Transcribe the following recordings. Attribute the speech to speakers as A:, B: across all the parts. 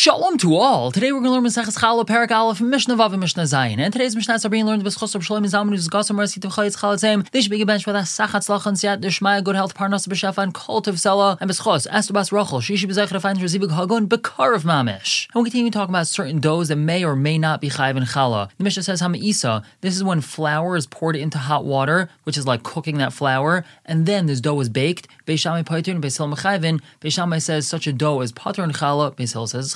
A: Shalom to all. Today we're going to learn Maseches Challah Perek Aleph Mishnah Vav and Mishnah Zayin. And today's Mishnah is being learned B'schos of Shalom Zalman who's Gossam Mercy to Chayitz Chalatzim. They should be bench with us Sachat Slachan Siat Deshmaya Good Health Parnas B'Shefa and Kol Tov Sela and B'schos Esther Rachel She should be Zayich to find Bekar of Mamish. And we'll continue talking about certain doughs that may or may not be Chayiv and Challah. The Mishnah says Hama Isa. This is when flour is poured into hot water, which is like cooking that flour, and then this dough is baked. Beis Shammai Paitur and Beisil Mechayvin. Beis Shammai says such a dough is Pater and Challah. Beisil says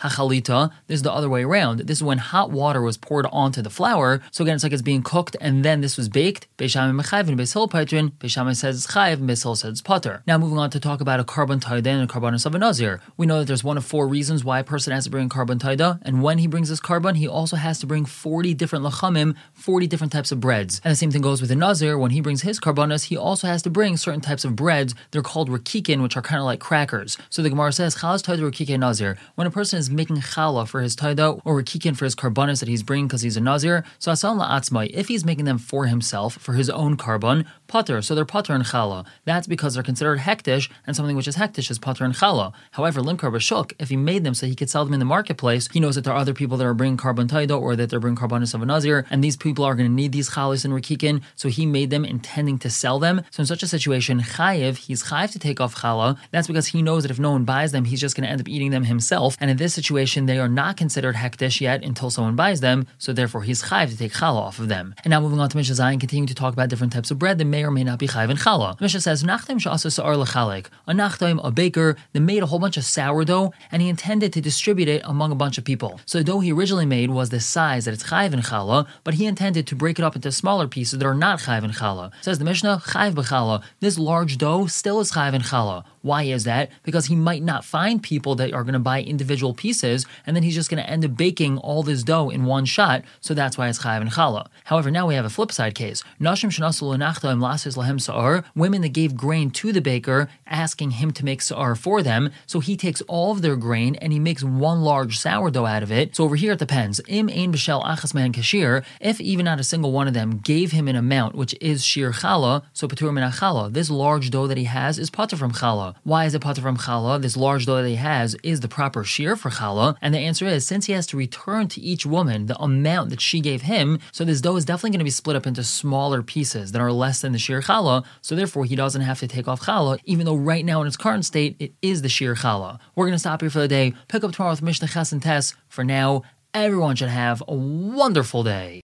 A: Hachalita, this is the other way around. This is when hot water was poured onto the flour. So again, it's like it's being cooked and then this was baked. Beis Shammai Mechayvin, Beisil Paitrin. Beis Shammai says it's Chayiv, Beisil says it's Pater. Now moving on to talk about a korban taida and a korban of a nazir. We know that there's one of four reasons why a person has to bring korban taida, and when he brings this korban, he also has to bring 40 different lachamim, 40 different types of breads. And the same thing goes with the nazir. When he brings his korbanos, he also has to bring certain types of breads. They're called rakikin, which are kind of like crackers. So the Gemara says, Chalas taida rakikin nazir. When a person is making challah for his taida or rakikin for his korbanos that he's bringing because he's a nazir, so asal la'atzmai, if he's making them for himself, for his own korban, pater, so they're pater and challah. That's because they're considered hekdesh, and something which is hekdesh is pater and challah. However, limkar b'shuk, if he made them so he could sell them in the marketplace, he knows that there are other people that are bringing korban taida or that they're bringing korbanos of a nazir, and these people are going to need these chalas and rakikin, so he made them intending to sell them. So in such a situation, chayiv, he's chayiv to take off challah. That's because he knows that if no one buys them, he's just going to end up eating them himself. And in this situation, they are not considered hekdesh yet until someone buys them, so therefore he's chayiv to take challah off of them. And now moving on to Mishnah Zayin, continuing to talk about different types of bread that may or may not be chayiv and challah. Mishnah says, Nachtem sha'asa sa'ar l'chalek. A nachtem, a baker, that made a whole bunch of sourdough, and he intended to distribute it among a bunch of people. So the dough he originally made was the size that it's chayiv and challah, but he intended to break it up into smaller pieces that are not chayiv and challah. Says the Mishnah, chayiv b'challah. This large dough still is chayiv and challah. Why is that? Because he might not find people that are going to buy individual pieces, and then he's just going to end up baking all this dough in one shot. So that's why it's chayav and challah. However, now we have a flip side case. Nashim lahem sa'ar. Women that gave grain to the baker, asking him to make sa'ar for them. So he takes all of their grain and he makes one large sourdough out of it. So over here it depends. Im ein b'shel achas man kashir. If even not a single one of them gave him an amount which is shiur challah, so patur min challah. This large dough that he has is patur from challah. Why is it patur from challah? This large dough that he has is the proper shiur for challah, and the answer is since he has to return to each woman the amount that she gave him, so this dough is definitely going to be split up into smaller pieces that are less than the shiur challah. So therefore, he doesn't have to take off challah, even though right now in its current state it is the shiur challah. We're going to stop here for the day. Pick up tomorrow with Mishnah Ches and Tess. For now, everyone should have a wonderful day.